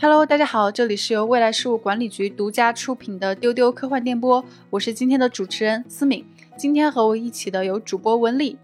Hello，大家好，这里是由未来事务管理局独家出品的丢丢科幻电波，我是今天的主持人思敏。今天和我一起的有主播文丽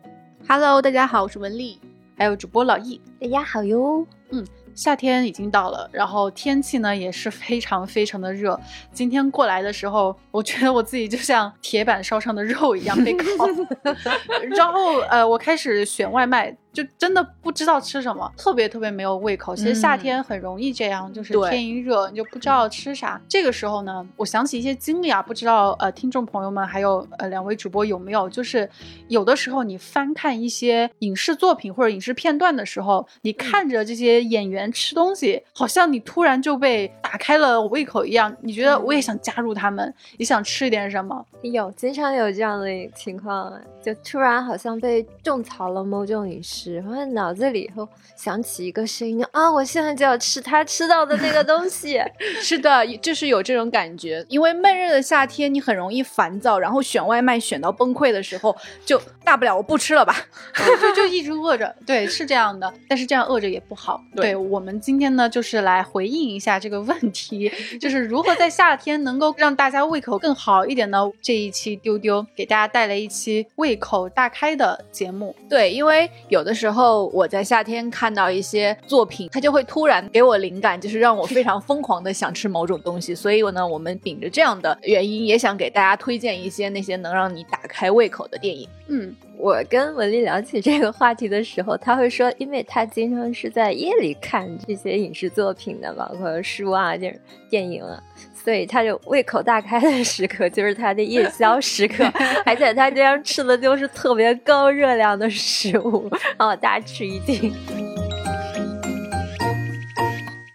，Hello，大家好，我是文丽，还有主播老易，大家好哟。嗯，夏天已经到了，然后天气呢也是非常非常的热。今天过来的时候，我觉得我自己就像铁板烧上的肉一样被烤。然后呃，我开始选外卖。就真的不知道吃什么，特别特别没有胃口。其实夏天很容易这样，就是天一热你就不知道吃啥。这个时候呢，我想起一些经历啊，不知道呃听众朋友们还有呃两位主播有没有，就是有的时候你翻看一些影视作品或者影视片段的时候，你看着这些演员吃东西，好像你突然就被打开了胃口一样，你觉得我也想加入他们，也想吃一点什么。有经常有这样的情况，就突然好像被种草了某种饮食。然后脑子里头响起一个声音啊，我现在就要吃他吃到的那个东西。是的，就是有这种感觉。因为闷热的夏天，你很容易烦躁，然后选外卖选到崩溃的时候，就大不了我不吃了吧，就就 一直饿着。对，是这样的。但是这样饿着也不好。对我们今天呢，就是来回应一下这个问题，就是如何在夏天能够让大家胃口更好一点呢？这一期丢丢给大家带来一期胃口大开的节目。对，因为有的。时候我在夏天看到一些作品，它就会突然给我灵感，就是让我非常疯狂的想吃某种东西。所以呢，我们秉着这样的原因，也想给大家推荐一些那些能让你打开胃口的电影。嗯，我跟文丽聊起这个话题的时候，他会说，因为他经常是在夜里看这些影视作品的，包括书啊、电电影啊。所以他就胃口大开的时刻就是他的夜宵时刻，而且他经常吃的就是特别高热量的食物，让我大吃一惊。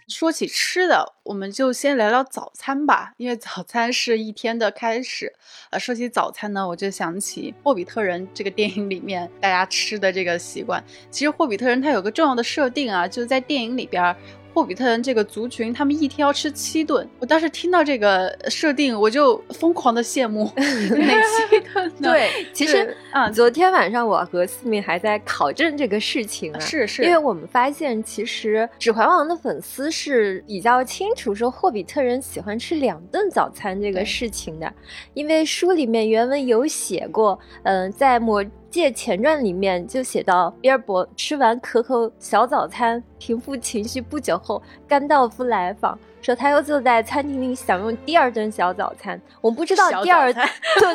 说起吃的，我们就先聊聊早餐吧，因为早餐是一天的开始。呃，说起早餐呢，我就想起《霍比特人》这个电影里面大家吃的这个习惯。其实《霍比特人》它有个重要的设定啊，就是在电影里边。霍比特人这个族群，他们一天要吃七顿。我当时听到这个设定，我就疯狂的羡慕 哪 七顿呢？对，其实啊，昨天晚上我和思敏还在考证这个事情啊，是是，因为我们发现，其实《指环王》的粉丝是比较清楚说霍比特人喜欢吃两顿早餐这个事情的，因为书里面原文有写过，嗯，在魔。《借前传》里面就写到，比尔博吃完可口小早餐，平复情绪不久后，甘道夫来访，说他又坐在餐厅里享用第二顿小早餐。我不知道第二顿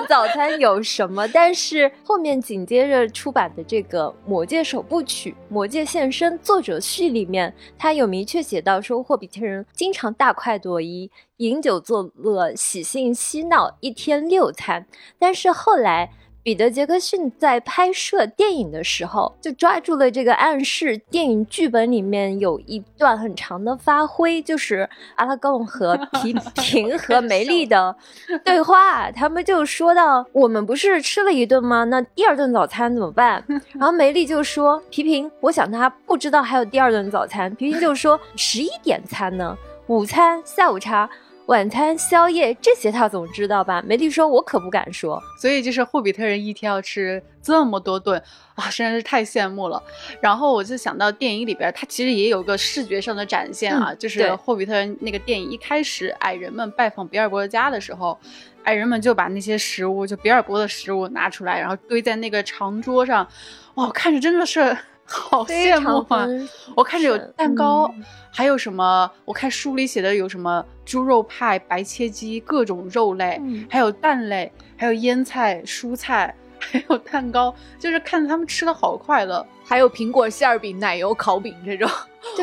早餐有什么，但是后面紧接着出版的这个《魔戒首部曲》《魔戒现身》作者序里面，他有明确写到说，霍比特人经常大快朵颐，饮酒作乐，喜性嬉闹，一天六餐。但是后来。彼得·杰克逊在拍摄电影的时候，就抓住了这个暗示。电影剧本里面有一段很长的发挥，就是阿拉贡和 皮平和梅丽的对话。他们就说到：“我们不是吃了一顿吗？那第二顿早餐怎么办？” 然后梅丽就说：“皮平，我想他不知道还有第二顿早餐。”皮平就说：“十一点餐呢？午餐、下午茶。”晚餐、宵夜这些他总知道吧？梅丽说：“我可不敢说。”所以就是霍比特人一天要吃这么多顿啊，实在是太羡慕了。然后我就想到电影里边，它其实也有个视觉上的展现啊，就是霍比特人那个电影一开始，矮人们拜访比尔博的家的时候，矮人们就把那些食物，就比尔博的食物拿出来，然后堆在那个长桌上，哇，看着真的是。好羡慕啊！我看着有蛋糕，还有什么？我看书里写的有什么猪肉派、白切鸡、各种肉类，还有蛋类，还有腌菜、蔬菜，还有蛋糕，就是看着他们吃的好快乐。还有苹果馅饼、奶油烤饼这种，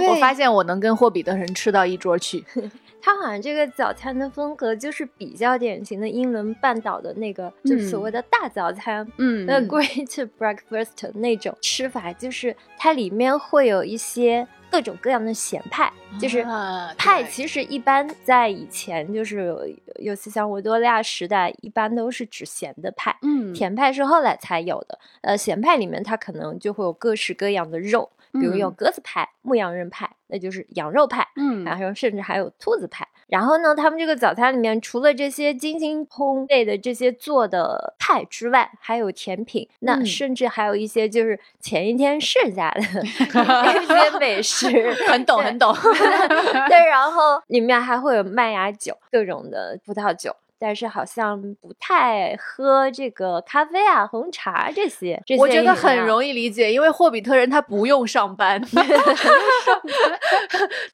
我发现我能跟霍比的人吃到一桌去。他好像这个早餐的风格就是比较典型的英伦半岛的那个，就所谓的大早餐，嗯，那 Great Breakfast 那种吃法，就是它里面会有一些各种各样的咸派，就是派其实一般在以前就是尤其像维多利亚时代，一般都是指咸的派，嗯，甜派是后来才有的。呃，咸派里面它可能就会有各式各样的肉。比如有嗯鸽子派、牧羊人派，那就是羊肉派。嗯然后甚至还有兔子派。然后呢，他们这个早餐里面除了这些精心烘焙的这些做的派之外，还有甜品，那嗯甚至还有一些就是前一天剩下的 一些美食，很懂很懂。对，然后里面还会有麦芽酒，各种的葡萄酒。但是好像不太喝这个咖啡啊、红茶这些，这些我觉得很。容易理解，因为霍比特人他不用上班，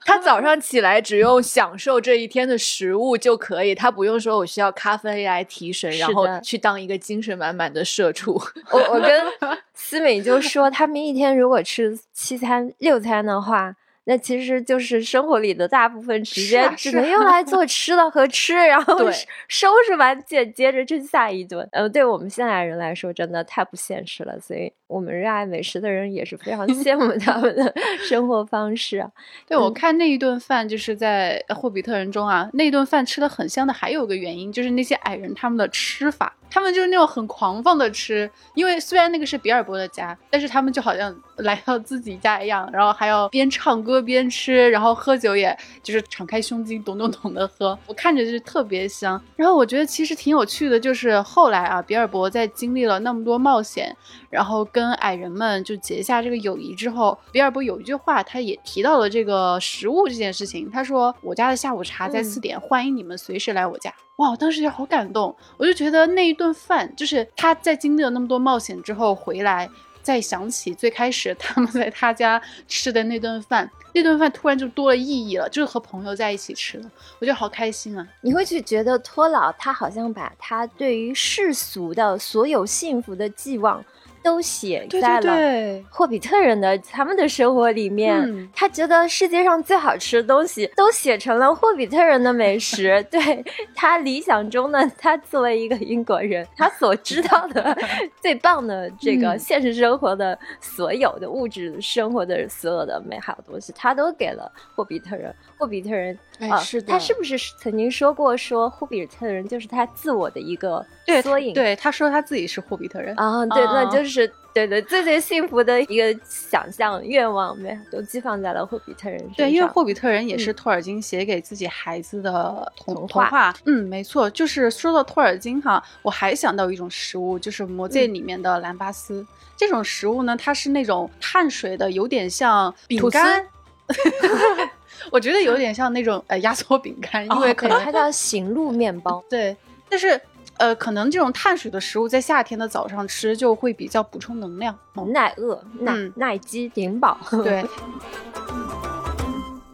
他早上起来只用享受这一天的食物就可以，他不用说我需要咖啡来提神，然后去当一个精神满满的社畜。我我跟 思敏就说，他们一天如果吃七餐六餐的话，那其实就是生活里的大部分时间只能用来 做吃的和吃，然后收拾完接接着吃下一顿。呃，对我们现代人来说，真的太不现实了。所以我们热爱美食的人也是非常羡慕他们的 生活方式啊。对，我嗯看那一顿饭就是在《霍比特人》中啊，那一顿饭吃的很香的，还有个原因就是那些矮人他们的吃法，他们就是那种很狂放的吃，因为虽然那个是比尔博的家，但是他们就好像来到自己家一样，然后还要边唱歌边吃，然后喝酒也就是敞开胸襟，咚咚咚的喝，我看着就是特别香。然后我觉得其实挺有趣的，就是后来啊，比尔博在经历了那么多冒险，然后跟矮人们就结下这个友谊之后，比尔博有一句话，他也提到了这个食物这件事情。他说：“我家的下午茶在嗯四点，欢迎你们随时来我家。”哇，我当时就好感动，我就觉得那一顿饭，就是他在经历了那么多冒险之后回来。再想起最开始他们在他家吃的那顿饭，那顿饭突然就多了意义了，就是和朋友在一起吃的，我觉得好开心啊！你会去觉得托老他好像把他对于世俗的所有幸福的寄望都写在了霍比特人的他们的生活里面，嗯他觉得世界上最好吃的东西都写成了霍比特人的美食。对他理想中的他作为一个英国人，他所知道的 最棒的这个嗯现实生活的所有的物质生活的所有的美好东西，他都给了霍比特人。霍比特人啊，哎是的他是不是曾经说过说霍比特人就是他自我的一个缩影？对，他说他自己是霍比特人，啊，对，那啊就是对对最最幸福的一个想象愿望呗，都寄放在了霍比特人身上。对，因为霍比特人也嗯是托尔金写给自己孩子的童童话童话。嗯，没错，就是说到托尔金哈，我还想到一种食物，就是《魔戒》嗯里面的兰巴斯。这种食物呢，它是那种碳水的，有点像饼干。我觉得有点像那种呃压缩饼干，因为可能、它叫行路面包。对，但是呃，可能这种碳水的食物在夏天的早上吃就会比较补充能量。嗯耐饿、耐、嗯耐饥、顶饱。对，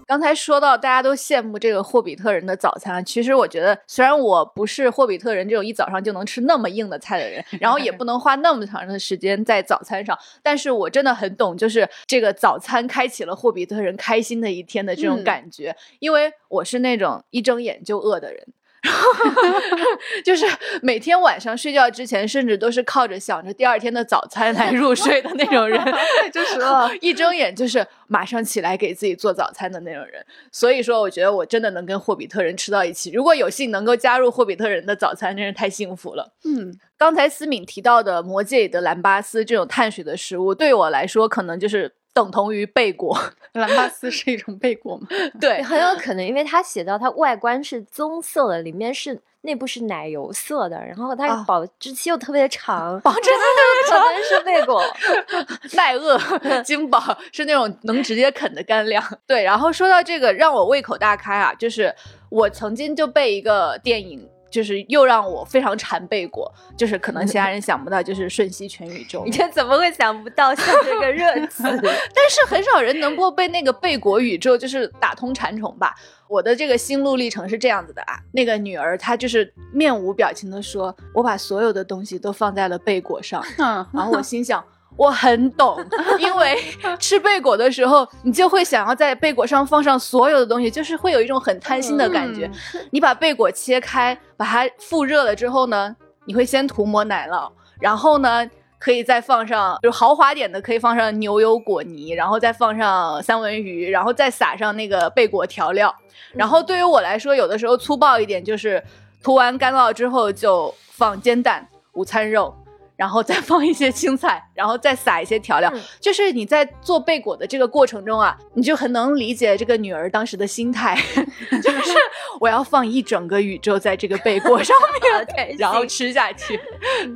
刚才说到大家都羡慕这个霍比特人的早餐，其实我觉得虽然我不是霍比特人这种一早上就能吃那么硬的菜的人，然后也不能花那么长的时间在早餐上，但是我真的很懂，就是这个早餐开启了霍比特人开心的一天的这种嗯感觉，因为我是那种一睁眼就饿的人。就是每天晚上睡觉之前，甚至都是靠着想着第二天的早餐来入睡的那种人，就是 一睁眼就是马上起来给自己做早餐的那种人。所以说，我觉得我真的能跟霍比特人吃到一起。如果有幸能够加入霍比特人的早餐，真是太幸福了。嗯，刚才思敏提到的魔戒里的兰巴斯这种碳水的食物，对我来说可能就是等同于贝果。兰巴斯是一种贝果吗？对，很有可能，因为它写到它外观是棕色的，里面是内部是奶油色的，然后它啊保质期又特别长，保质期 可能是贝果。耐饿、精饱，是那种能直接啃的干粮。对，然后说到这个，让我胃口大开啊，就是我曾经就被一个电影。就是又让我非常馋贝果，就是可能其他人想不到，就是《瞬息全宇宙》你。这怎么会想不到像这个热 词？但是很少人能够被那个贝果宇宙就是打通馋虫吧。我的这个心路历程是这样子的啊，那个女儿她就是面无表情的说：“我把所有的东西都放在了贝果上。”嗯，然后我心想，我很懂，因为吃贝果的时候，你就会想要在贝果上放上所有的东西，就是会有一种很贪心的感觉。你把贝果切开，把它复热了之后呢，你会先涂抹奶酪，然后呢。可以再放上，就是豪华点的，可以放上牛油果泥，然后再放上三文鱼，然后再撒上那个贝果调料。然后对于我来说，有的时候粗暴一点，就是涂完干酪之后就放煎蛋、午餐肉，然后再 放一些青菜，然后再撒一些调料。嗯就是你在做贝果的这个过程中啊，你就很能理解这个女儿当时的心态，就是我要放一整个宇宙在这个贝果上面。然后吃下去。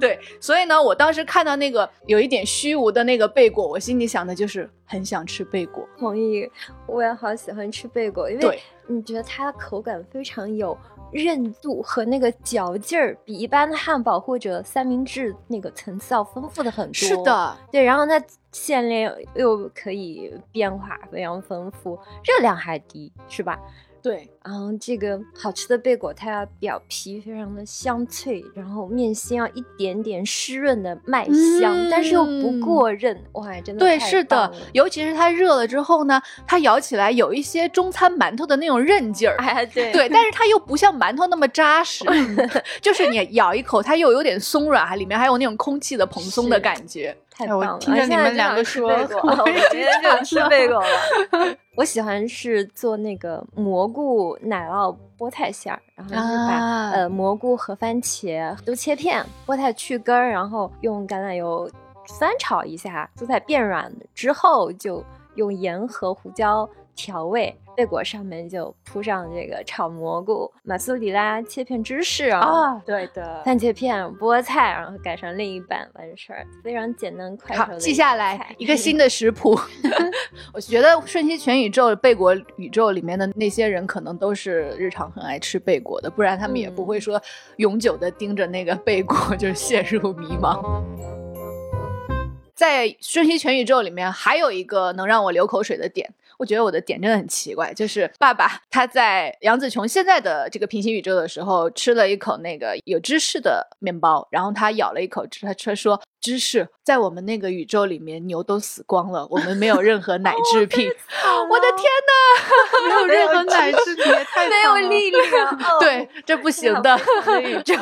对，所以呢，我当时看到那个有一点虚无的那个贝果，我心里想的就是很想吃贝果。同意，我也好喜欢吃贝果，因为你觉得它的口感非常有韧度和那个嚼劲儿，比一般的汉堡或者三明治那个层次要丰富的很多。是，的，对，然后它馅料又可以变化非常丰富，热量还低，是吧？对，然后这个好吃的贝果，它要表皮非常的香脆，然后面心要一点点湿润的麦香，但是又不嗯过韧，哇，真的对，太是的，尤其是它热了之后呢，它咬起来有一些中餐馒头的那种韧劲儿。哎，对对，但是它又不像馒头那么扎实，就是你咬一口，它又有点松软，还里面还有那种空气的蓬松的感觉。太棒了！听着你啊现在就们两个想吃说贝果，我我也今天就想吃贝果了。我喜欢是做那个蘑菇奶酪菠菜馅儿，然后就是把、啊呃蘑菇和番茄都切片，菠菜去根儿，然后用橄榄油翻炒一下，蔬菜变软之后，就用盐和胡椒调味。贝果上面就铺上这个炒蘑菇、马苏里拉切片芝士啊，对的。番茄片、菠菜，然后改成另一半完事儿，非常简单快手好，的记下来一个新的食谱。我觉得《瞬息全宇宙》贝果宇宙里面的那些人，可能都是日常很爱吃贝果的，不然他们也不会说永久的盯着那个贝果，就陷入迷茫。在《瞬息全宇宙》里面，还有一个能让我流口水的点，我觉得我的点真的很奇怪，就是爸爸他在杨紫琼现在的这个平行宇宙的时候，吃了一口那个有芝士的面包，然后他咬了一口，他他说芝士在我们那个宇宙里面牛都死光了，我们没有任何奶制品。我的天哪！没有任何奶制品，太没有力量，哦对，这不行的，宇宙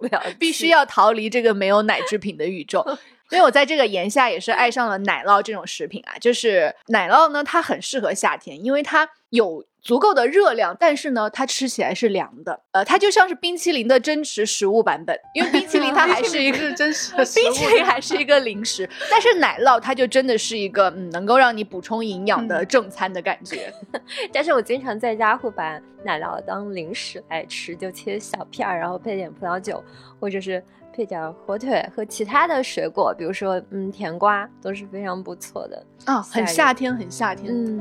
不要必须要逃离这个没有奶制品的宇宙。因为我在这个炎夏也是爱上了奶酪这种食品啊，就是奶酪呢，它很适合夏天，因为它有足够的热量，但是呢，它吃起来是凉的，呃，它就像是冰淇淋的真实食物版本，因为冰淇淋它还是一个是真实的食 冰淇淋还是一个零食，但是奶酪它就真的是一个嗯，能够让你补充营养的嗯正餐的感觉。但是我经常在家会把奶酪当零食来吃，就切小片儿，然后配点葡萄酒，或者是配点火腿和其他的水果，比如说嗯甜瓜都是非常不错的。啊，很夏夏天，很夏天。嗯。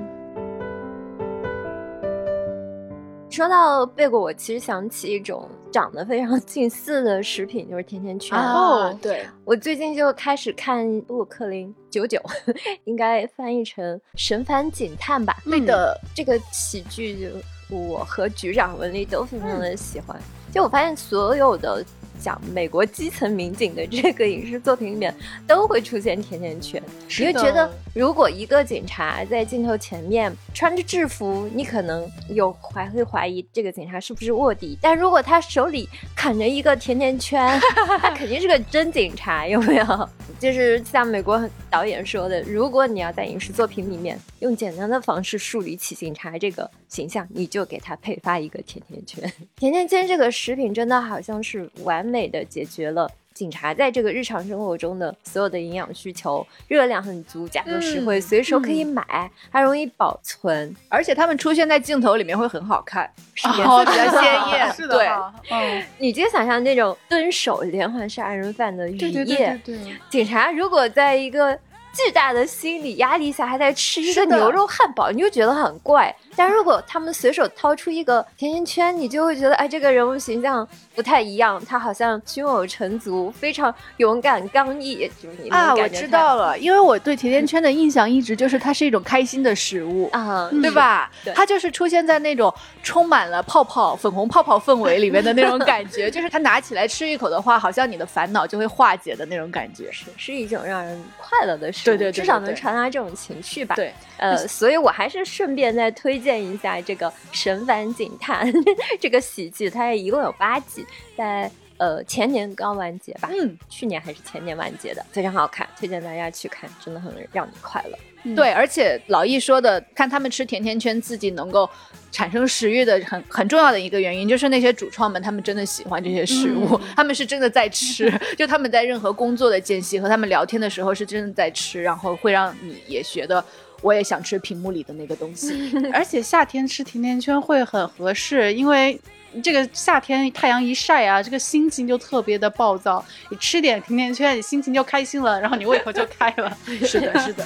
说到贝果，我其实想起一种长得非常 近似的食品，就是甜甜圈。哦，对，我最近就开始看布鲁克林九九，应该翻译成“神烦警探”吧。对的，这个喜剧就我和局长文丽都非常的喜欢。就我发现所有的讲美国基层民警的这个影视作品里面，都会出现甜甜圈。你会觉得，如果一个警察在镜头前面穿着制服，你可能有怀会怀疑这个警察是不是卧底。但如果他手里啃着一个甜甜圈，他肯定是个真警察，有没有？就是像美国导演说的，如果你要在影视作品里面用简单的方式树立起警察这个形象，你就给他配发一个甜甜圈。甜甜圈这个食品真的好像是完美的解决了。警察在这个日常生活中的所有的营养需求，热量很足，价格实惠，嗯随手可以买，还容易保存。而且他们出现在镜头里面会很好看，是 颜色比较鲜艳。是的对，嗯，你就想象那种蹲守连环杀人犯的雨夜，对对对，警察如果在一个巨大的心理压力下还在吃一个牛肉汉堡，你就觉得很怪。但如果他们随手掏出一个甜甜圈，你就会觉得，哎，这个人物形象不太一样，他好像胸有成竹，非常勇敢刚毅，就是你啊，我知道了，因为我对甜甜圈的印象一直就是它是一种开心的食物。啊，对吧对？它就是出现在那种充满了泡泡、粉红泡泡氛围里面的那种感觉，就是它拿起来吃一口的话，好像你的烦恼就会化解的那种感觉。是是一种让人快乐的食物，对对对至少能传达这种情绪吧。对，呃，所以我还是顺便再推荐一下这个《神烦警探 》这个喜剧，它也一共有八集，在呃前年刚完结吧，嗯，去年还是前年完结的，非常好看，推荐大家去看，真的很让你快乐。嗯对，而且老易说的，看他们吃甜甜圈，自己能够产生食欲的很很重要的一个原因，就是那些主创们他们真的喜欢这些食物，他们是真的在吃，就他们在任何工作的间隙和他们聊天的时候是真的在吃，然后会让你也觉得我也想吃屏幕里的那个东西。而且夏天吃甜甜圈会很合适，因为这个夏天太阳一晒啊，这个心情就特别的暴躁。你吃点甜甜圈，你心情就开心了，然后你胃口就开了。是的，是的。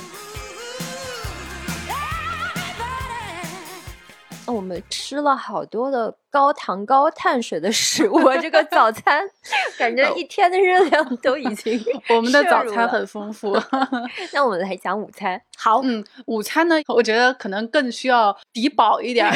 我们吃了好多的高糖高碳水的食物啊，这个早餐 感觉一天的热量都已经 我们的早餐很丰富。那我们来讲午餐。好，嗯，午餐呢，我觉得可能更需要抵饱一点儿，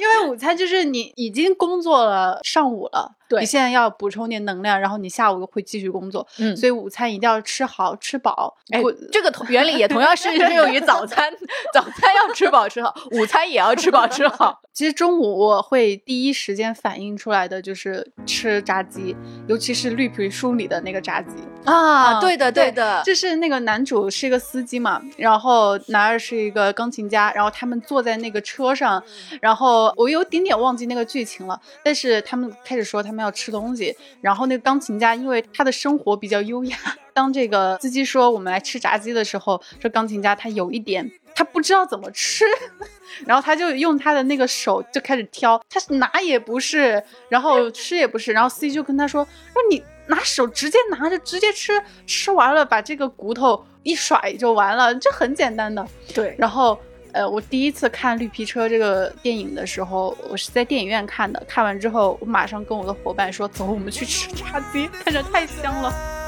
因为午餐就是你已经工作了上午了，对你现在要补充点能量，然后你下午会继续工作，嗯所以午餐一定要吃好吃饱。哎，这个同原理也同样适用于早餐，早餐要吃饱吃好，午餐也要吃饱吃好。其实中午我会第一时间反应出来的就是吃炸鸡，尤其是绿皮书里的那个炸鸡。啊，嗯对的，对的，就是那个男主是一个司机嘛，然后男二是一个钢琴家，然后他们坐在那个车上，然后我有点点忘记那个剧情了，但是他们开始说他们要吃东西，然后那个钢琴家因为他的生活比较优雅，当这个司机说我们来吃炸鸡的时候，这钢琴家他有一点他不知道怎么吃。然后他就用他的那个手就开始挑，他拿也不是，然后吃也不是，然后司机就跟他说：“说你拿手直接拿着直接吃，吃完了把这个骨头一甩就完了，这很简单的。对”然后，呃，我第一次看《绿皮车》这个电影的时候，我是在电影院看的，看完之后我马上跟我的伙伴说：“走，我们去吃炸鸡，看着太香了。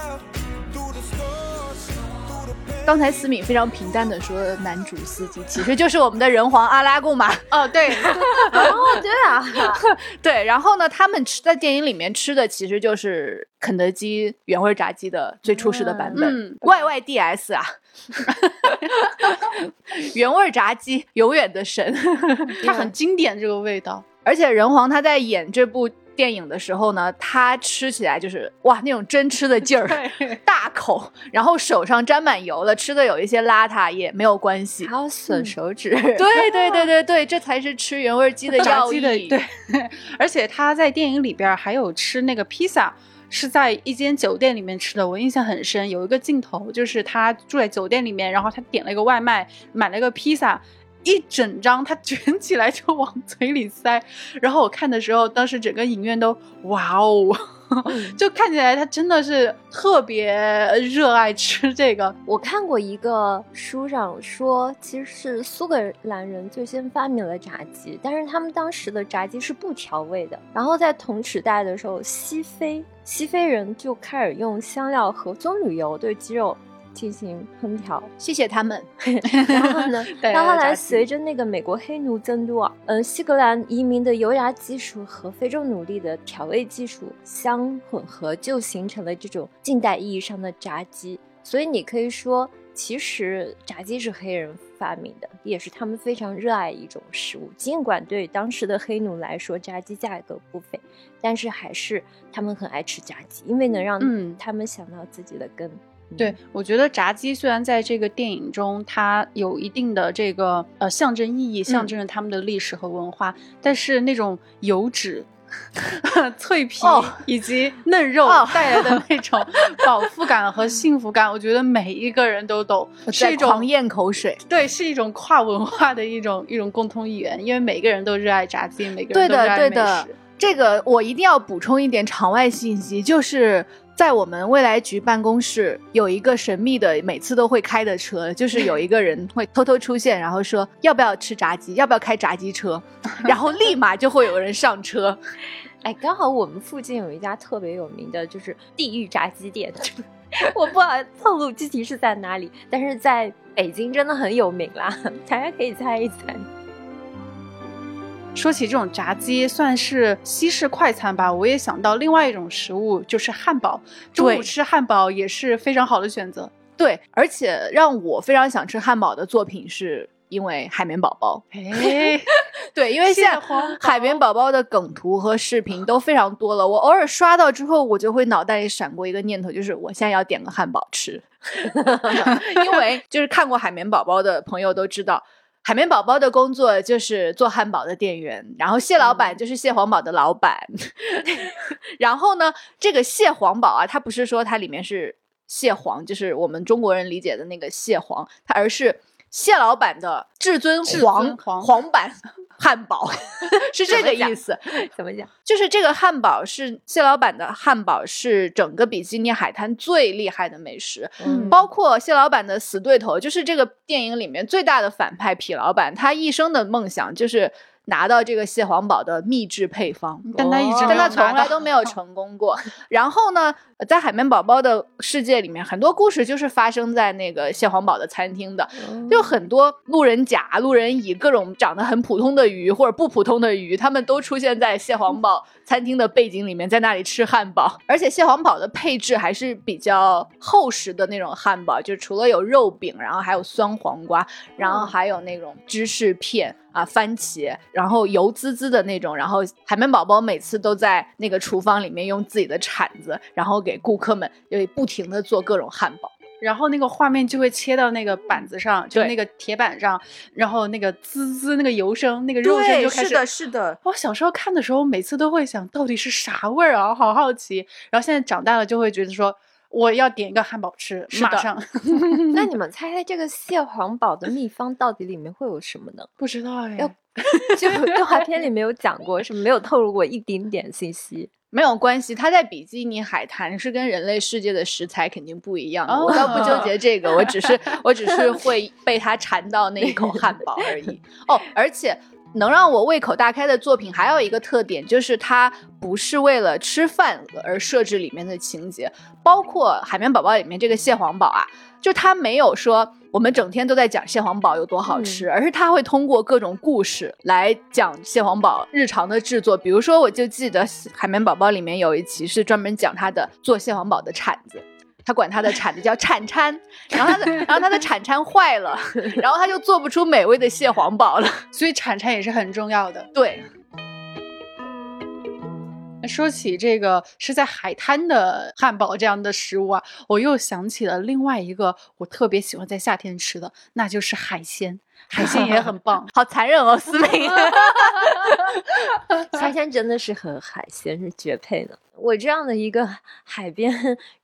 刚才思敏非常平淡的说，男主司机其实就是我们的人皇阿拉贡嘛。”哦，对，哦，对啊，对，然后呢，他们吃在电影里面吃的其实就是肯德基原味炸鸡的最初始的版本、嗯 YYDS 啊，原味炸鸡永远的神。它很经典这个味道。而且人皇他在演这部电影的时候呢，他吃起来就是哇那种真吃的劲儿，大口，然后手上沾满油了，吃的有一些邋遢也没有关系。还有损手指。对对对对对，这才是吃原味鸡的炸要义。对，而且他在电影里边还有吃那个披萨。是在一间酒店里面吃的，我印象很深。有一个镜头就是他住在酒店里面，然后他点了一个外卖，买了一个披萨，一整张他卷起来就往嘴里塞。然后我看的时候，当时整个影院都哇哦，就看起来他真的是特别热爱吃这个。我看过一个书上说，其实是苏格兰人最先发明了炸鸡，但是他们当时的炸鸡是不调味的。然后在同时代的时候，西非西非人就开始用香料和棕榈油对鸡肉进行烹调。谢谢他们。然后呢，到后来随着那个美国黑奴增多，嗯、西格兰移民的油炸技术和非洲奴隶的调味技术相混合，就形成了这种近代意义上的炸鸡。所以你可以说，其实炸鸡是黑人发明的，也是他们非常热爱一种食物。尽管对当时的黑奴来说，炸鸡价格不菲，但是还是他们很爱吃炸鸡，因为能让嗯他们想到自己的根。嗯对，我觉得炸鸡虽然在这个电影中它有一定的这个呃象征意义，象征着他们的历史和文化，但是那种油脂。脆皮哦以及嫩肉哦带来的 那种饱腹感和幸福感，我觉得每一个人都懂，是一种狂咽口水。对，是一种跨文化的一种一种共通语言，因为每个人都热爱炸鸡，每个对的，人都热爱美对的食。。这个我一定要补充一点场外信息，就是在我们未来局办公室有一个神秘的，每次都会开的车，就是有一个人会偷偷出现，然后说要不要吃炸鸡，要不要开炸鸡车，然后立马就会有人上车。哎，刚好我们附近有一家特别有名的，就是地狱炸鸡店。我不好透露具体是在哪里，但是在北京真的很有名啦，大家可以猜一猜。说起这种炸鸡，算是西式快餐吧。我也想到另外一种食物，就是汉堡。中午吃汉堡也是非常好的选择。对，而且让我非常想吃汉堡的作品是因为海绵宝宝。哎，对，因为现在海绵宝宝的梗图和视频都非常多了，我偶尔刷到之后，我就会脑袋里闪过一个念头，就是我现在要点个汉堡吃，因为就是看过海绵宝宝的朋友都知道。海绵宝宝的工作就是做汉堡的店员，然后蟹老板就是蟹黄堡的老板。然后呢，这个蟹黄堡啊，它不是说它里面是蟹黄，就是我们中国人理解的那个蟹黄，它而是蟹老板的至尊至黄尊黄黄版 汉堡，是这个意思。怎么讲？就是这个汉堡是蟹老板的汉堡，是整个比基尼海滩最厉害的美食。嗯包括蟹老板的死对头，就是这个电影里面最大的反派痞老板，他一生的梦想就是拿到这个蟹黄堡的秘制配方。但他一直哦但他从来都没有成功过。然后呢，在海绵宝宝的世界里面，很多故事就是发生在那个蟹黄堡的餐厅的，就很多路人甲、路人乙，各种长得很普通的鱼或者不普通的鱼，他们都出现在蟹黄堡餐厅的背景里面，在那里吃汉堡。而且蟹黄堡的配置还是比较厚实的那种汉堡，就除了有肉饼，然后还有酸黄瓜，然后还有那种芝士片啊、番茄，然后油滋滋的那种。然后海绵宝宝每次都在那个厨房里面用自己的铲子，然后给顾客们就不停的做各种汉堡。然后那个画面就会切到那个板子上，就那个铁板上，然后那个滋滋那个油声，那个肉声就开始。是的是的。我小时候看的时候，每次都会想到底是啥味儿啊，好好奇。然后现在长大了就会觉得说，我要点一个汉堡吃，马上。那 你们猜猜这个蟹黄堡的秘方到底里面会有什么呢？不知道哎，要就有动画片里没有讲过，是没有透露过一丁点信息。没有关系，它在比基尼海滩是跟人类世界的食材肯定不一样的。我倒不纠结这个，我只是我只是会被它馋到那一口汉堡而已。哦，而且能让我胃口大开的作品还有一个特点，就是它不是为了吃饭而设置里面的情节，包括海绵宝宝里面这个蟹黄堡啊，就它没有说。我们整天都在讲蟹黄堡有多好吃，而是它会通过各种故事来讲蟹黄堡日常的制作。比如说，我就记得海绵宝宝里面有一期是专门讲它的做蟹黄堡的铲子。他管他的铲子叫铲铲，然后他的然后他的铲铲坏了，然后他就做不出美味的蟹黄堡了。所以铲铲也是很重要的。对，说起这个是在海滩的汉堡这样的食物啊，我又想起了另外一个我特别喜欢在夏天吃的，那就是海鲜。海鲜也很棒，好残忍哦，思明。天真的是和海鲜是绝配呢。我这样的一个海边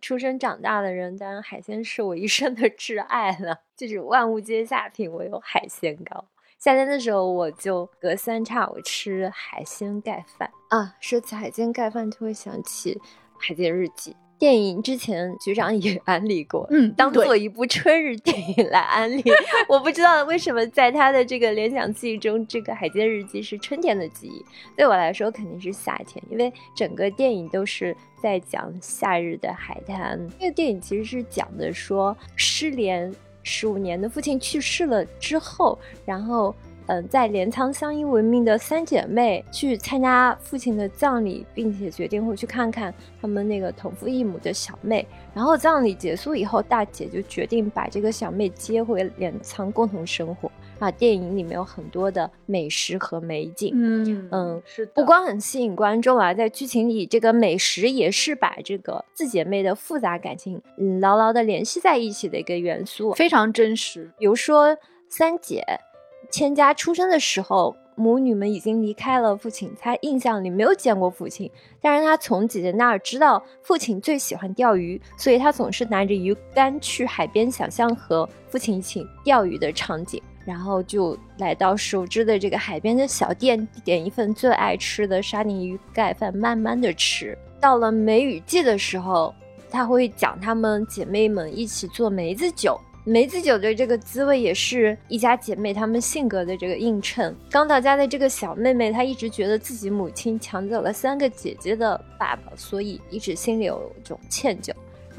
出生长大的人，当然海鲜是我一生的挚爱了。就是万物皆下品，唯有海鲜高。夏天的时候，我就隔三差五吃海鲜盖饭啊。说起海鲜盖饭，就会想起《海鲜日记》电影，之前局长也安利过，嗯当做一部春日电影来安利。我不知道为什么在他的这个联想记忆中，这个《海街日记》是春天的记忆，对我来说肯定是夏天，因为整个电影都是在讲夏日的海滩。这个电影其实是讲的说失联十五年的父亲去世了之后，然后。嗯，在镰仓相依为命的三姐妹去参加父亲的葬礼，并且决定回去看看他们那个同父异母的小妹。然后葬礼结束以后，大姐就决定把这个小妹接回镰仓共同生活。啊，电影里面有很多的美食和美景，嗯嗯，是的不光很吸引观众啊，在剧情里，这个美食也是把这个四姐妹的复杂感情，嗯，牢牢的联系在一起的一个元素。非常真实。比如说，三姐千家出生的时候，母女们已经离开了父亲，她印象里没有见过父亲，但是她从姐姐那儿知道父亲最喜欢钓鱼，所以她总是拿着鱼竿去海边，想象和父亲一起钓鱼的场景。然后就来到熟知的这个海边的小店，点一份最爱吃的沙丁鱼盖饭，慢慢的吃。到了梅雨季的时候，他会讲他们姐妹们一起做梅子酒。梅子酒的这个滋味也是一家姐妹她们性格的这个映衬。刚到家的这个小妹妹，她一直觉得自己母亲抢走了三个姐姐的爸爸，所以一直心里有一种歉疚。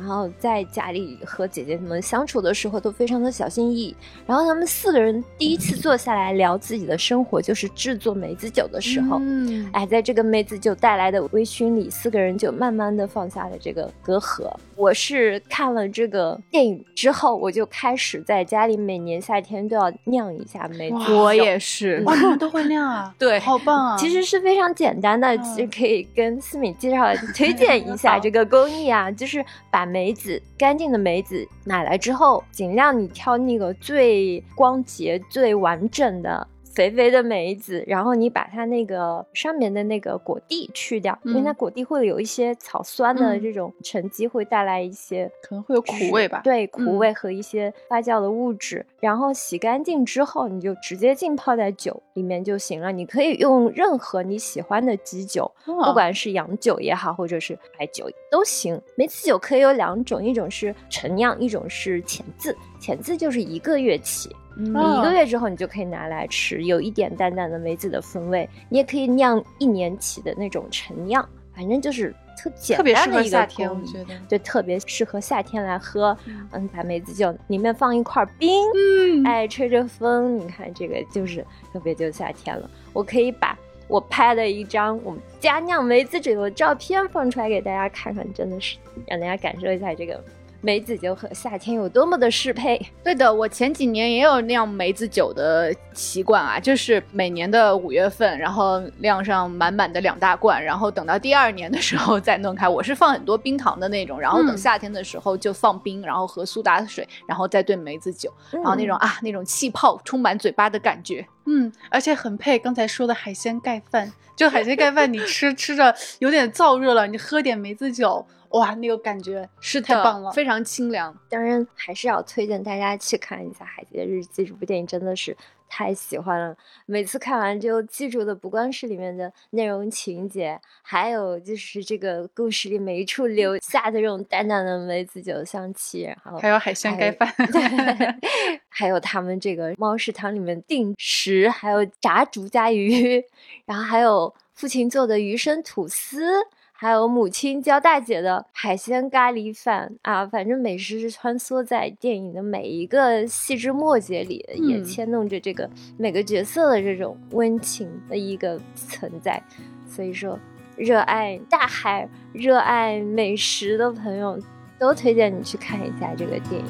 然后在家里和姐姐们相处的时候都非常的小心翼翼。然后他们四个人第一次坐下来聊自己的生活，就是制作梅子酒的时候。嗯，哎，在这个梅子酒带来的微醺里，四个人就慢慢的放下了这个隔阂。我是看了这个电影之后，我就开始在家里每年夏天都要酿一下梅子酒。我也是，哇，你们都会酿啊？对好棒啊！其实是非常简单的，嗯其实可以跟思敏介绍推荐一下 这个工艺啊，就是把梅子干净的梅子买来之后，尽量你挑那个最光洁、最完整的。肥肥的梅子，然后你把它那个上面的那个果蒂去掉，因为它嗯果蒂会有一些草酸的嗯这种沉积，会带来一些可能会有苦味吧？对，苦嗯味和一些发酵的物质。然后洗干净之后，你就直接浸泡在酒里面就行了。你可以用任何你喜欢的基酒，不哦管是洋酒也好，或者是白酒都行。梅子酒可以有两种，一种是陈酿，一种是浅渍。前渍就是一个月起。嗯你一个月之后，你就可以拿来吃，有一点淡淡的梅子的风味。你也可以酿一年起的那种陈酿，反正就是特简单的一个夏天，工艺我觉得。对，特别适合夏天来喝。嗯嗯，把梅子酒里面放一块冰，嗯，哎，吹着风，你看这个就是特别就夏天了。我可以把我拍的一张我们家酿梅子酒的照片放出来给大家看看，真的是让大家感受一下这个梅子酒和夏天有多么的适配。对的，我前几年也有酿梅子酒的习惯啊，就是每年的五月份，然后酿上满满的两大罐，然后等到第二年的时候再弄开。我是放很多冰糖的那种，然后等嗯夏天的时候就放冰，然后和苏打水，然后再兑梅子酒，然后那种啊那种气泡充满嘴巴的感觉。嗯，而且很配刚才说的海鲜盖饭，就海鲜盖饭，你吃 吃着有点燥热了，你喝点梅子酒，哇，那个感觉是，太棒了非常清凉。当然还是要推荐大家去看一下《海贼日记》这部电影，真的是太喜欢了。每次看完就记住的不光是里面的内容情节，还有就是这个故事里每一处留下的这种淡淡的梅子酒香气，然后还有海鲜盖饭，对，还有他们这个猫食堂里面定时，还有炸竹夹鱼，然后还有父亲做的鱼生吐司，还有母亲教大姐的海鲜咖喱饭啊，反正美食是穿梭在电影的每一个细枝末节里，也嗯牵动着这个每个角色的这种温情的一个存在。所以说，热爱大海、热爱美食的朋友，都推荐你去看一下这个电影。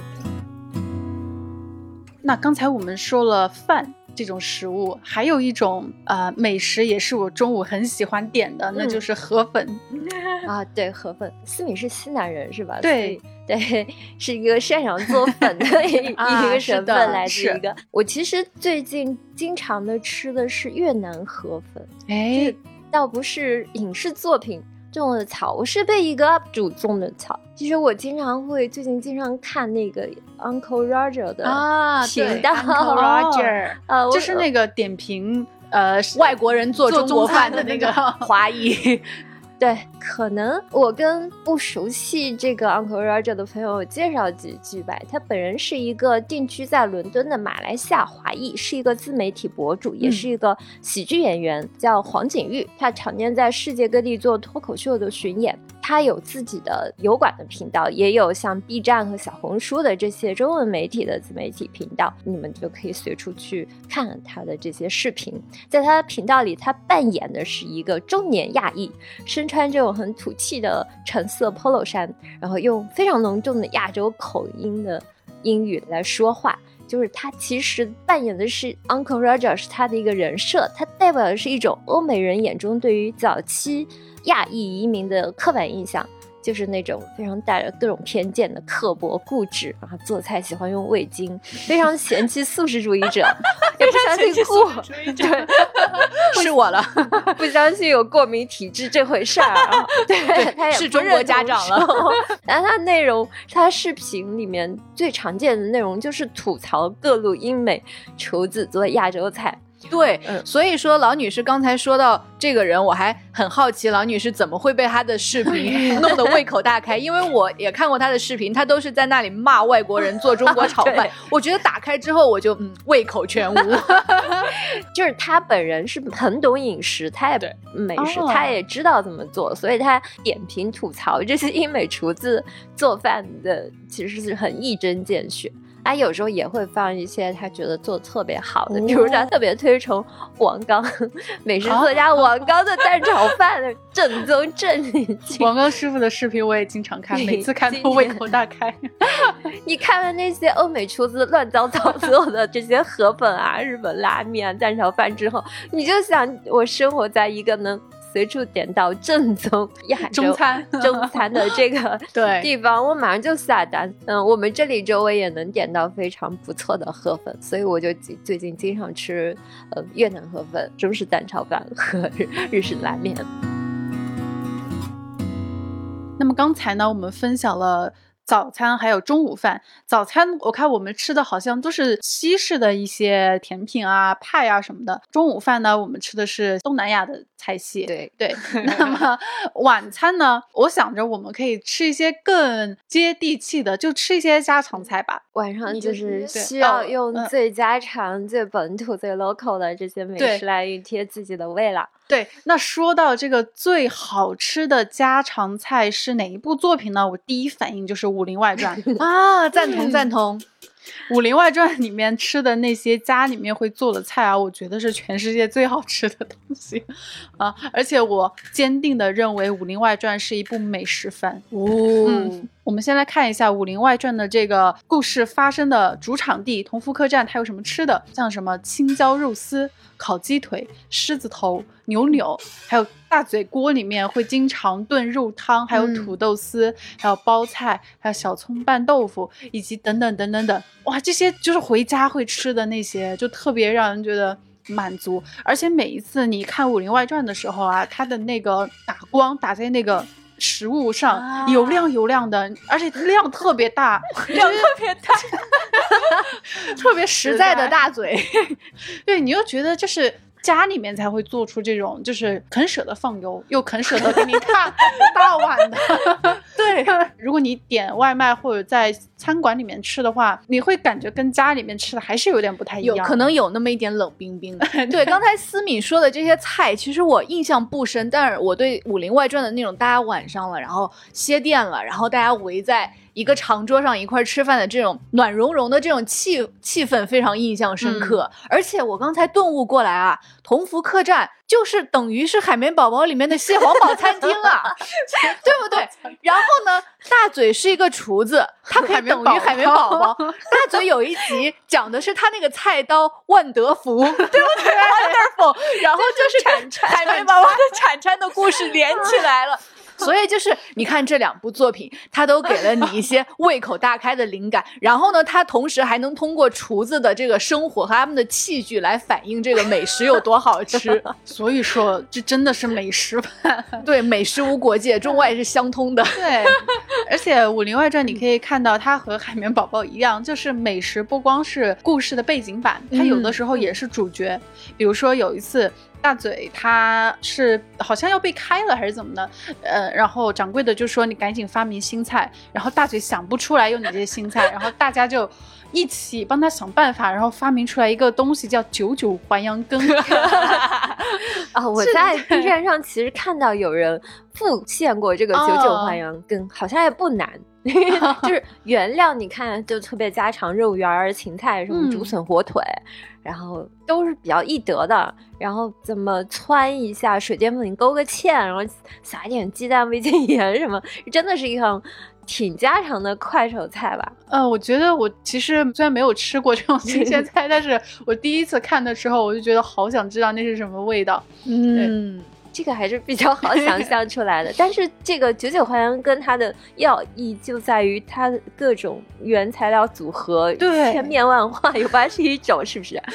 那刚才我们说了饭这种食物，还有一种呃美食，也是我中午很喜欢点的，那嗯就是河粉。啊，对，河粉，思敏是西南人是吧？对，对，是一个擅长做粉的 一、啊一个省份，来自是一个。我其实最近经常的吃的是越南河粉，哎，倒不是影视作品种的草，我是被一个 UP 主种的草。其实我经常会最近经常看那个 Uncle Roger 的啊频道，Uncle Roger 就是那个点评呃外国人做做中国饭的那个华裔，对，可能我跟不熟悉这个 Uncle Roger 的朋友介绍几句吧。他本人是一个定居在伦敦的马来西亚华裔，是一个自媒体博主，也嗯是一个喜剧演员，叫黄景玉。他常年在世界各地做脱口秀的巡演。他有自己的油管的频道，也有像 B 站和小红书的这些中文媒体的自媒体频道，你们就可以随处去看他的这些视频。在他的频道里，他扮演的是一个中年亚裔，身穿这种很土气的橙色 polo 衫，然后用非常浓重的亚洲口音的英语来说话。就是他其实扮演的是 Uncle Roger，是他的一个人设，他代表的是一种欧美人眼中对于早期亚裔移民的刻板印象。就是那种非常带着各种偏见的刻薄固执，然后做菜喜欢用味精，非常嫌弃素食主义者，也不相信过，对，是我了，不相信有过敏体质这回事儿，啊 对他也是中国家长了。然后他内容，他视频里面最常见的内容就是吐槽各路英美厨子做亚洲菜。对，嗯所以说老女士刚才说到这个人，我还很好奇老女士怎么会被她的视频 弄得胃口大开，因为我也看过她的视频，她都是在那里骂外国人做中国炒 饭，我觉得打开之后我就嗯胃口全无。就是他本人是很懂饮食，他也对美食，哦他也知道怎么做，所以他点评吐槽这些英美厨子做饭的，其实是很一针见血。他有时候也会放一些他觉得做的特别好的，比如他特别推崇王刚 美食作家王刚的蛋炒饭的正宗正经。王刚师傅的视频我也经常看，每次看都胃口大开。你看完那些欧美厨子乱糟糟做的这些河粉啊、日本拉面啊、蛋炒饭之后，你就想，我生活在一个能随处点到正宗亚洲中餐 中餐的这个对地方，我马上就下单。嗯，我们这里周围也能点到非常不错的河粉，所以我就最最近经常吃呃越南河粉、中式蛋炒饭和日日式拉面。那么刚才呢，我们分享了。早餐还有中午饭，早餐我看我们吃的好像都是西式的一些甜品啊、派啊什么的。中午饭呢，我们吃的是东南亚的菜系。对对，那么晚餐呢，我想着我们可以吃一些更接地气的，就吃一些家常菜吧。晚上就是需要用最家常、最本土、最 local 的这些美食来熨贴自己的胃了。对，那说到这个最好吃的家常菜是哪一部作品呢？我第一反应就是《武林外传》啊，赞同赞同。《武林外传》里面吃的那些家里面会做的菜啊，我觉得是全世界最好吃的东西啊！而且我坚定的认为《武林外传》是一部美食番。哦嗯，我们先来看一下《武林外传》的这个故事发生的主场地同福客栈，它有什么吃的？像什么青椒肉丝、烤鸡腿、狮子头、牛柳，还有大嘴锅里面会经常炖肉汤，还有嗯土豆丝，还有包菜，还有小葱拌豆腐，以及等等等等等。哇，这些就是回家会吃的那些，就特别让人觉得。满足，而且每一次你看《武林外传》的时候啊，它的那个打光打在那个食物上，啊油亮油亮的，而且量特别大，量特别大，特别实在的大。大嘴。对，你又觉得就是家里面才会做出这种，就是肯舍得放油，又肯舍得给你大 大碗的。对，如果你点外卖或者在餐馆里面吃的话，你会感觉跟家里面吃的还是有点不太一样。有可能有那么一点冷冰冰的。对，刚才思敏说的这些菜，其实我印象不深，但是我对《武林外传》的那种大家晚上了，然后歇店了，然后大家围在一个长桌上一块儿吃饭的这种暖融融的这种气气氛非常印象深刻。而且我刚才顿悟过来啊，同福客栈就是等于是海绵宝宝里面的蟹黄堡餐厅啊，对不对？然后呢，大嘴是一个厨子，他可以等于海绵宝宝。大嘴有一集讲的是他那个菜刀万德福，对不对？Wonderful，然后就是海绵宝宝的铲铲的故事连起来了。所以就是你看这两部作品，它都给了你一些胃口大开的灵感，然后呢，它同时还能通过厨子的这个生活和他们的器具来反映这个美食有多好吃。所以说这真的是美食番。对，美食无国界，中外是相通的。对，而且《武林外传》你可以看到，它和海绵宝宝一样，就是美食不光是故事的背景板，它有的时候也是主角。比如说有一次。大嘴他是好像要被开了还是怎么的，呃，然后掌柜的就说你赶紧发明新菜，然后大嘴想不出来用哪些新菜，然后大家就一起帮他想办法，然后发明出来一个东西叫九九还阳羹。啊，我在 B 站上其实看到有人复现过这个九九还阳羹，好像也不难。就是原料，你看就特别家常，肉圆儿、芹菜什么竹笋、火腿，然后都是比较易得的。然后怎么汆一下水淀粉，勾个芡，然后撒一点鸡蛋、味精、盐什么，真的是一项挺家常的快手菜吧。呃，我觉得我其实虽然没有吃过这种新鲜菜，但是我第一次看的时候，我就觉得好想知道那是什么味道。嗯。这个还是比较好想 象出来的，但是这个九九还原跟它的要义就在于它的各种原材料组合，对千变万化，有八十一种，是不是？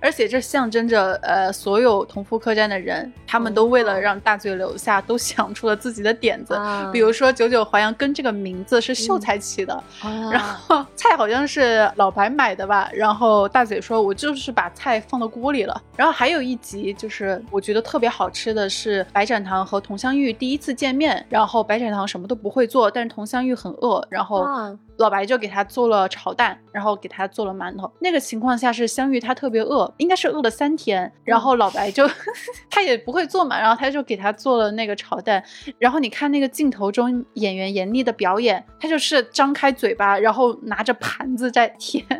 而且这象征着，呃，所有同福客栈的人，他们都为了让大嘴留下，都想出了自己的点子。啊比如说“九九淮阳羹”这个名字是秀才起的，啊然后菜好像是老白买的吧，然后大嘴说：“我就是把菜放到锅里了。”然后还有一集就是我觉得特别好吃的是白展堂和佟湘玉第一次见面，然后白展堂什么都不会做，但是佟湘玉很饿，然后啊老白就给他做了炒蛋，然后给他做了馒头。那个情况下是湘玉她特别饿，应该是饿了三天，然后老白就 他也不会做嘛，然后他就给他做了那个炒蛋。然后你看那个镜头中演员严厉的表演，他就是张开嘴巴，然后拿着盘子在舔。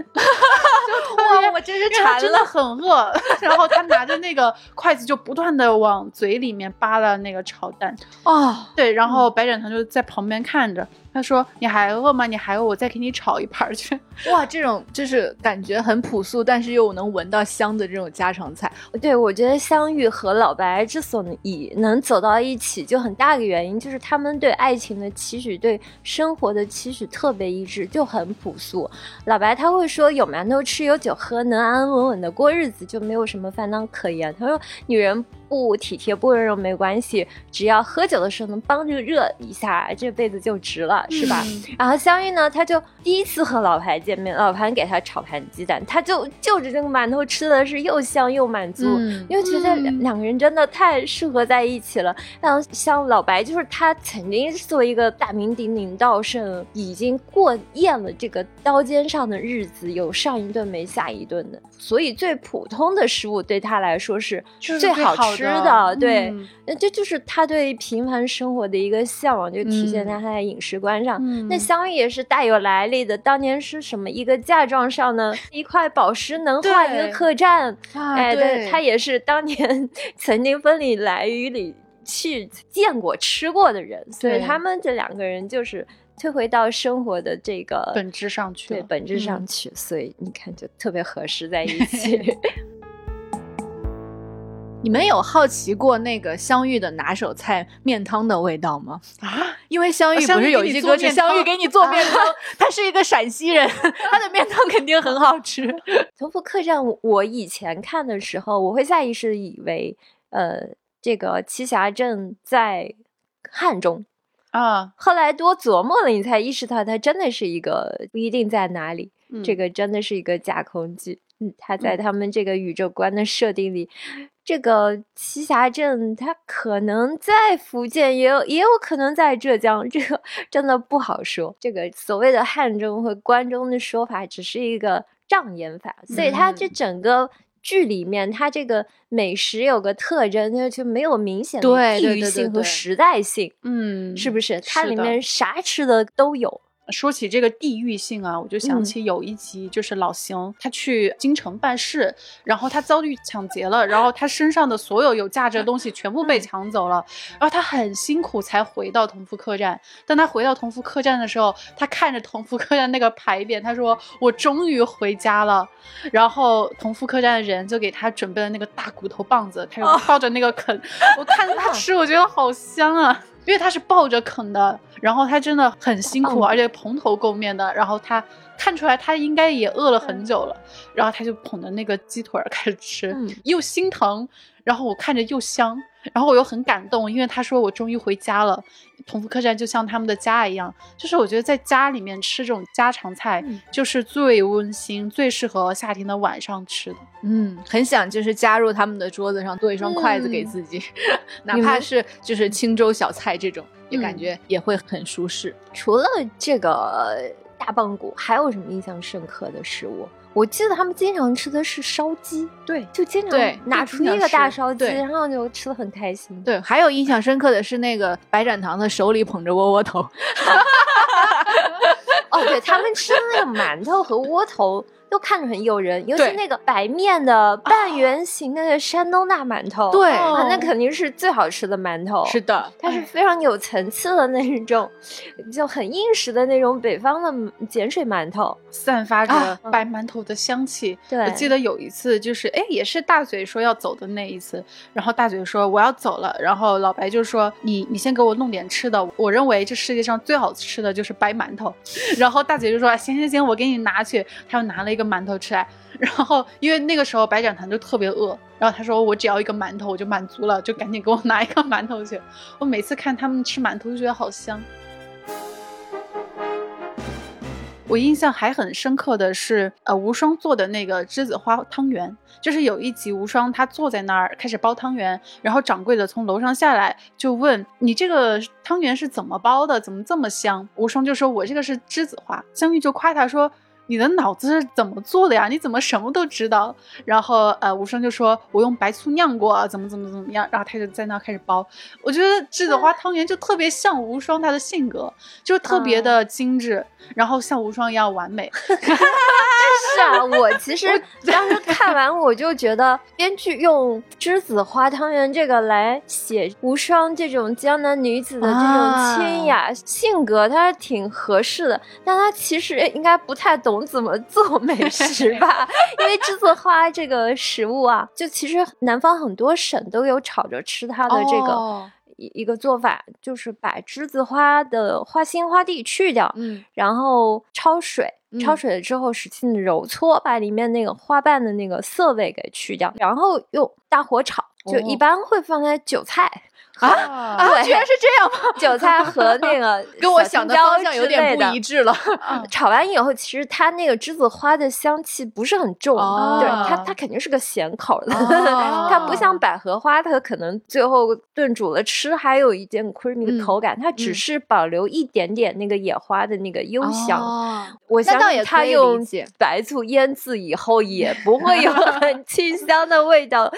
哇，我真是馋了，真的很饿。然后他拿着那个筷子就不断的往嘴里面扒拉那个炒蛋。哦，对，然后白展堂就在旁边看着。他说：“你还饿吗？你还饿，我再给你炒一盘去。”哇，这种就是感觉很朴素，但是又能闻到香的这种家常菜。对，我觉得香玉和老白之所以能走到一起，就很大个原因就是他们对爱情的期许，对生活的期许特别一致，就很朴素。老白他会说：“有馒头吃，有酒喝，能安安稳稳的过日子，就没有什么烦恼可言。”他说：“女人。”不体贴不温柔没关系，只要喝酒的时候能帮着热一下，这辈子就值了，是吧？然后相遇呢，他就第一次和老潘见面，老潘给他炒盘鸡蛋，他就就着这个馒头吃的是又香又满足，因为觉得两两个人真的太适合在一起了。然后像老白，就是他曾经作为一个大名鼎鼎道圣，已经过厌了这个刀尖上的日子，有上一顿没下一顿的，所以最普通的食物对他来说是最好吃。吃的对，那这就是他对平凡生活的一个向往，就体现在他的饮食观上。那香玉也是大有来历的，当年是什么一个嫁妆上呢？一块宝石能换一个客栈，哎，对，他也是当年 曾经风里来雨里去见过吃过的人，所以他们这两个人就是退回到生活的这个本质上去，对，本质上去，所以你看就特别合适在一 起。你们有好奇过那个香玉的拿手菜面汤的味道吗？啊，因为香玉不是有一句歌是香玉给你做面汤，他是一个陕西人，他的面汤肯定很好吃。同福客栈，我以前看的时候，我会下意识以为，呃，这个栖霞镇在汉中啊。后来多琢磨了，你才意识到它真的是一个不一定在哪里，这个真的是一个架空剧。嗯，他在他们这个宇宙观的设定里。这个栖霞镇，它可能在福建，也有也有可能在浙江，这个 真的不好说。这个所谓的汉中和关中的说法，只是一个障眼法，所以它这整个剧里面，它这个美食有个特征，就就没有明显的地域性和时代性，嗯，是不是？它里面啥吃的都有。说起这个地域性啊，我就想起有一集，就是老邢他去京城办事，然后他遭遇抢劫了，然后他身上的所有有价值的东西全部被抢走了，然后他很辛苦才回到同福客栈。当他回到同福客栈的时候，他看着同福客栈那个牌匾，他说：“我终于回家了。”然后同福客栈的人就给他准备了那个大骨头棒子，他就抱着那个啃。我看着他 吃，我觉得好香啊。因为他是抱着啃的，然后他真的很辛苦，而且蓬头垢面的，然后他看出来他应该也饿了很久了，然后他就捧着那个鸡腿开始吃，又心疼，然后我看着又香。然后我又很感动，因为他说我终于回家了，同福客栈就像他们的家一样。就是我觉得在家里面吃这种家常菜，就是最温馨、最适合夏天的晚上吃的。嗯，很想就是加入他们的桌子上多一双筷子给自己，哪怕是就是清粥小菜这种，也感觉也会很舒适。除了这个大棒骨，还有什么印象深刻的食物？我记得他们经常吃的是烧鸡，对，就经常拿出一个大烧鸡，然后就吃的很开心。对，还有印象深刻的是那个白展堂的手里捧着窝窝头。哦，对他们吃的那个馒头和窝头。都看着很诱人，尤其那个白面的半圆形的山东大馒头，对，那肯定是最好吃的馒头。是的，它是非常有层次的那种，就很硬实的那种北方的碱水馒头，散发着白馒头的香气。对，我记得有一次就是，哎，也是大嘴说要走的那一次，然后大嘴说我要走了，然后老白就说你你先给我弄点吃的，我认为这世界上最好吃的就是白馒头，然后大嘴就说行行行，我给你拿去，他又拿了一个。个馒头吃来，然后因为那个时候白展堂就特别饿，然后他说我只要一个馒头我就满足了，就赶紧给我拿一个馒头去。我每次看他们吃馒头就觉得好香。我印象还很深刻的是，呃，无双做的那个栀子花汤圆，就是有一集无双他坐在那儿开始包汤圆，然后掌柜的从楼上下来就问你这个汤圆是怎么包的，怎么这么香？无双就说我这个是栀子花，香玉就夸他说。你的脑子是怎么做的呀？你怎么什么都知道？然后呃，无双就说：“我用白醋酿过，怎么怎么怎么样。”然后他就在那开始包。我觉得栀子花汤圆就特别像无双他的性格，就特别的精致，然后像无双一样完美。是啊，我其实当时看完我就觉得，编剧用栀子花汤圆这个来写无双这种江南女子的这种清雅性格，它是挺合适的。但他其实应该不太懂。怎么做美食吧？因为栀子花这个食物啊，就其实南方很多省都有炒着吃它的这个一一个做法，就是把栀子花的花心花蒂去掉，嗯，然后焯水，焯水了之后使劲揉搓，把里面那个花瓣的那个涩味给去掉，然后用大火炒，就一般会放在韭菜。啊啊！居然是这样吗？韭菜和那个 跟我想的方向有点不一致了。炒完以后，其实它那个栀子花的香气不是很重，对它它肯定是个咸口的。它不像百合花，它可能最后炖煮了吃还有一点 creamy 的口感，它只是保留一点点那个野花的那个幽香。我相信它用白醋腌制以后也不会有很清香的味道。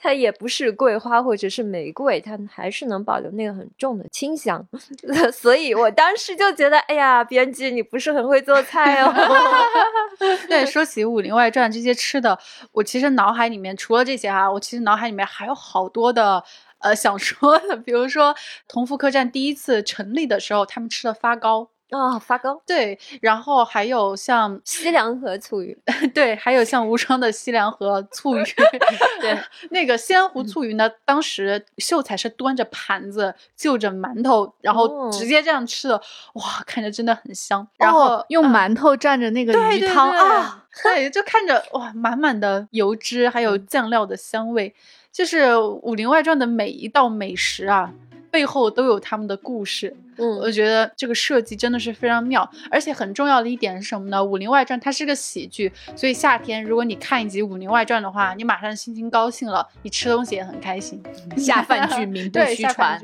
它也不是桂花或者是玫瑰，它还。还是能保留那个很重的清香，所以我当时就觉得，哎呀，编辑你不是很会做菜哦。对，说起《武林外传》这些吃的，我其实脑海里面除了这些哈，我其实脑海里面还有好多的呃想说的，比如说同福客栈第一次成立的时候，他们吃的发糕。啊，发糕。对，然后还有像西凉河醋鱼，对，还有像无双的西凉河醋鱼，对，那个西湖醋鱼呢，当时秀才是端着盘子就着馒头，然后直接这样吃的，哇，看着真的很香。然后用馒头蘸着那个鱼汤啊，对，就看着哇，满满的油脂，还有酱料的香味，就是《武林外传》的每一道美食啊。背后都有他们的故事，嗯，我觉得这个设计真的是非常妙，而且很重要的一点是什么呢？《武林外传》它是个喜剧，所以夏天如果你看一集《武林外传》的话，你马上心情高兴了，你吃东西也很开心，下饭剧 名不虚传。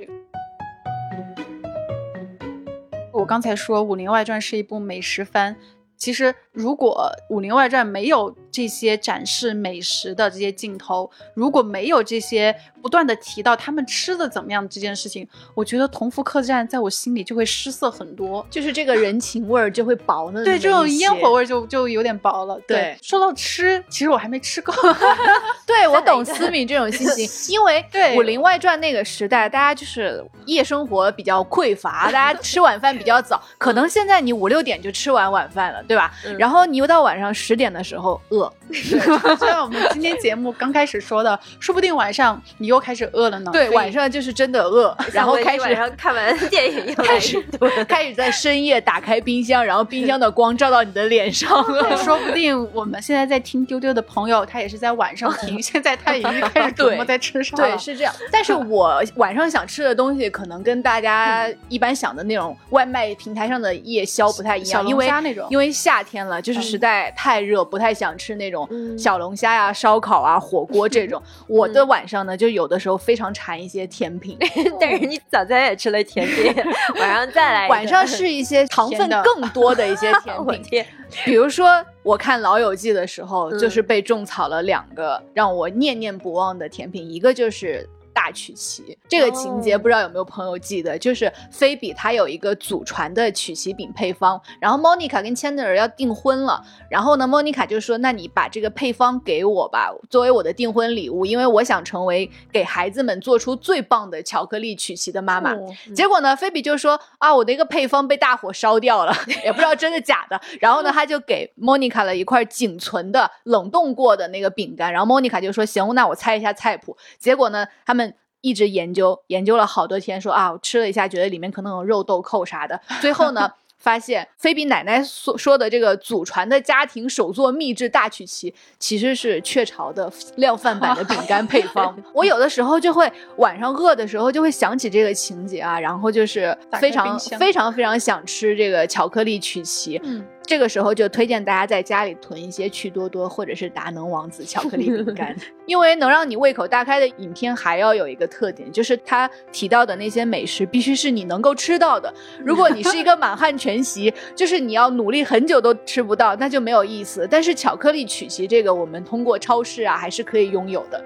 我刚才说《武林外传》是一部美食番。其实，如果《武林外传》没有这些展示美食的这些镜头，如果没有这些不断的提到他们吃的怎么样这件事情，我觉得同福客栈在我心里就会失色很多，就是这个人情味儿就会薄了。对，这种烟火味就就有点薄了。对，说到吃，其实我还没吃够。对，我懂思敏这种心情，因为《武林外传》那个时代，大家就是夜生活比较匮乏，大家吃晚饭比较早，可能现在你五六点就吃完晚饭了。对吧？然后你又到晚上十点的时候饿，就像我们今天节目刚开始说的，说不定晚上你又开始饿了呢。对，晚上就是真的饿，然后开始看完 电影又开始开始在深夜打开冰箱，然后冰箱的光照到你的脸上。说不定我们现在在听丢丢的朋友，他也是在晚上听，现在他已经开始琢磨在吃啥了。对，是这样。但是我晚上想吃的东西，可能跟大家一般想的那种外卖平台上的夜宵不太一样，因为那种因为。夏天了，就是实在太热，不太想吃那种小龙虾呀、烧烤啊、火锅这种。我的晚上呢，就有的时候非常馋一些甜品，但是你早餐也吃了甜品，晚上再来，晚上是一些糖分更多的一些甜品，比如说我看《老友记》的时候，就是被种草了两个让我念念不忘的甜品，一个就是。大曲奇这个情节不知道有没有朋友记得，就是菲比她有一个祖传的曲奇饼配方，然后莫妮卡跟千德尔要订婚了，然后呢，莫妮卡就说：“那你把这个配方给我吧，作为我的订婚礼物，因为我想成为给孩子们做出最棒的巧克力曲奇的妈妈。”结果呢，菲比就说：“啊，我的一个配方被大火烧掉了，也不知道真的假的。”然后呢，他就给莫妮卡了一块仅存的冷冻过的那个饼干，然后莫妮卡就说：“行，那我猜一下菜谱。”结果呢，他们。一直研究研究了好多天，说啊，我吃了一下，觉得里面可能有肉豆蔻啥的。最后呢，发现菲比奶奶所说的这个祖传的家庭手作秘制大曲奇，其实是雀巢的 量贩版的饼干配方。我有的时候就会晚上饿的时候就会想起这个情节啊，然后就是非常非常非常想吃这个巧克力曲奇。这个时候就推荐大家在家里囤一些趣多多或者是达能王子巧克力饼干，因为能让你胃口大开的影片还要有一个特点，就是它提到的那些美食必须是你能够吃到的。如果你是一个满汉全席，就是你要努力很久都吃不到，那就没有意思。但是巧克力曲奇这个，我们通过超市啊还是可以拥有的。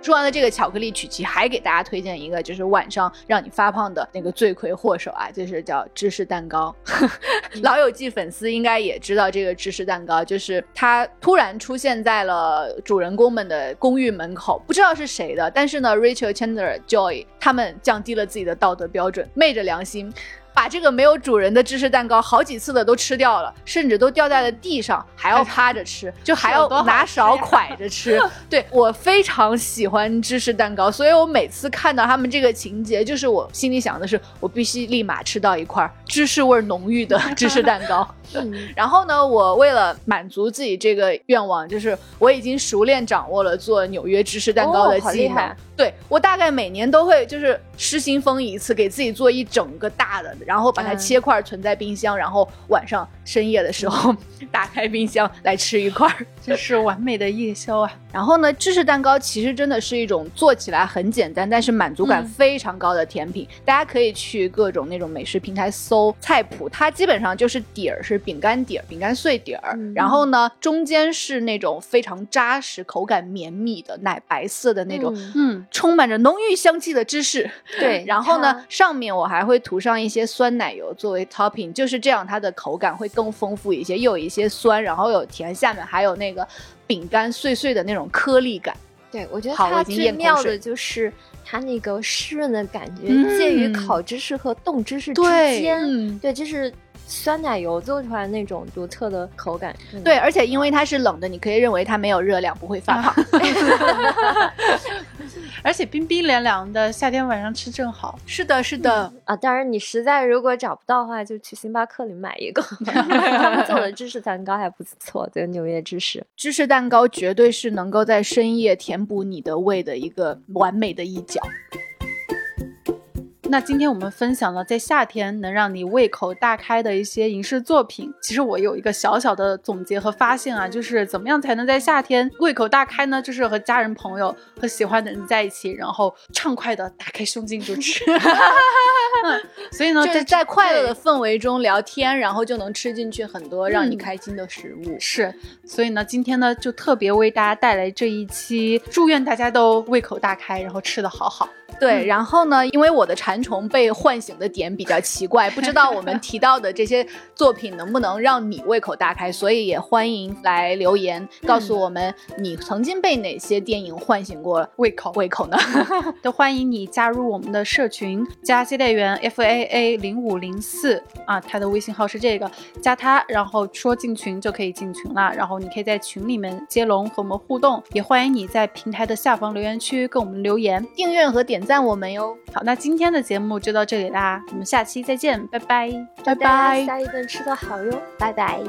说完了这个巧克力曲奇，还给大家推荐一个，就是晚上让你发胖的那个罪魁祸首啊，就是叫芝士蛋糕。老友记粉丝应该也知道这个芝士蛋糕，就是它突然出现在了主人公们的公寓门口，不知道是谁的，但是呢，Rachel、Chandler、Joy 他们降低了自己的道德标准，昧着良心。把这个没有主人的芝士蛋糕好几次的都吃掉了，甚至都掉在了地上，还要趴着吃，就还要拿勺蒯着吃。对我非常喜欢芝士蛋糕，所以我每次看到他们这个情节，就是我心里想的是，我必须立马吃到一块芝士味浓郁的芝士蛋糕。然后呢，我为了满足自己这个愿望，就是我已经熟练掌握了做纽约芝士蛋糕的技能。对我大概每年都会就是失心疯一次，给自己做一整个大的，然后把它切块存在冰箱，然后晚上深夜的时候 打开冰箱来吃一块，这是完美的夜宵啊！然后呢，芝士蛋糕其实真的是一种做起来很简单，但是满足感非常高的甜品。大家可以去各种那种美食平台搜菜谱，它基本上就是底儿是饼干底儿、饼干碎底儿，然后呢中间是那种非常扎实、口感绵密的奶白色的那种，嗯。充满着浓郁香气的芝士，对，然后呢，上面我还会涂上一些酸奶油作为 topping，就是这样，它的口感会更丰富一些，又有一些酸，然后有甜，下面还有那个饼干碎碎的那种颗粒感。对，我觉得它最妙的就是它那个湿润的感觉，介于烤芝士和冻芝士之间，对，就是。酸奶油做出来那种独特的口感，对，而且因为它是冷的，你可以认为它没有热量，不会发胖。而 且冰冰凉凉的，夏天晚上吃正好。是的，是的啊。当然，你实在如果找不到的话，就去星巴克里买一个。他们做的芝士蛋糕还不错，这个纽约芝士芝士蛋糕绝对是能够在深夜填补你的胃的一个完美的一角。那今天我们分享了在夏天能让你胃口大开的一些影视作品。其实我有一个小小的总结和发现啊，就是怎么样才能在夏天胃口大开呢？就是和家人、朋友和喜欢的人在一起，然后畅快的打开胸襟就吃。嗯所以呢，在在快乐的氛围中聊天，然后就能吃进去很多让你开心的食物。是，所以呢，今天呢就特别为大家带来这一期，祝愿大家都胃口大开，然后吃的好好。对，然后呢？因为我的馋虫被唤醒的点比较奇怪，不知道我们提到的这些作品能不能让你胃口大开，所以也欢迎来留言告诉我们你曾经被哪些电影唤醒过胃口胃口呢？都欢迎你加入我们的社群，加接待员 F A A 零五零四啊，他的微信号是这个，加他，然后说进群就可以进群了，然后你可以在群里面接龙和我们互动，也欢迎你在平台的下方留言区跟我们留言订阅和点。赞我们哟！好，那今天的节目就到这里啦，我们下期再见，拜拜，拜拜，下一顿吃的好哟，拜拜。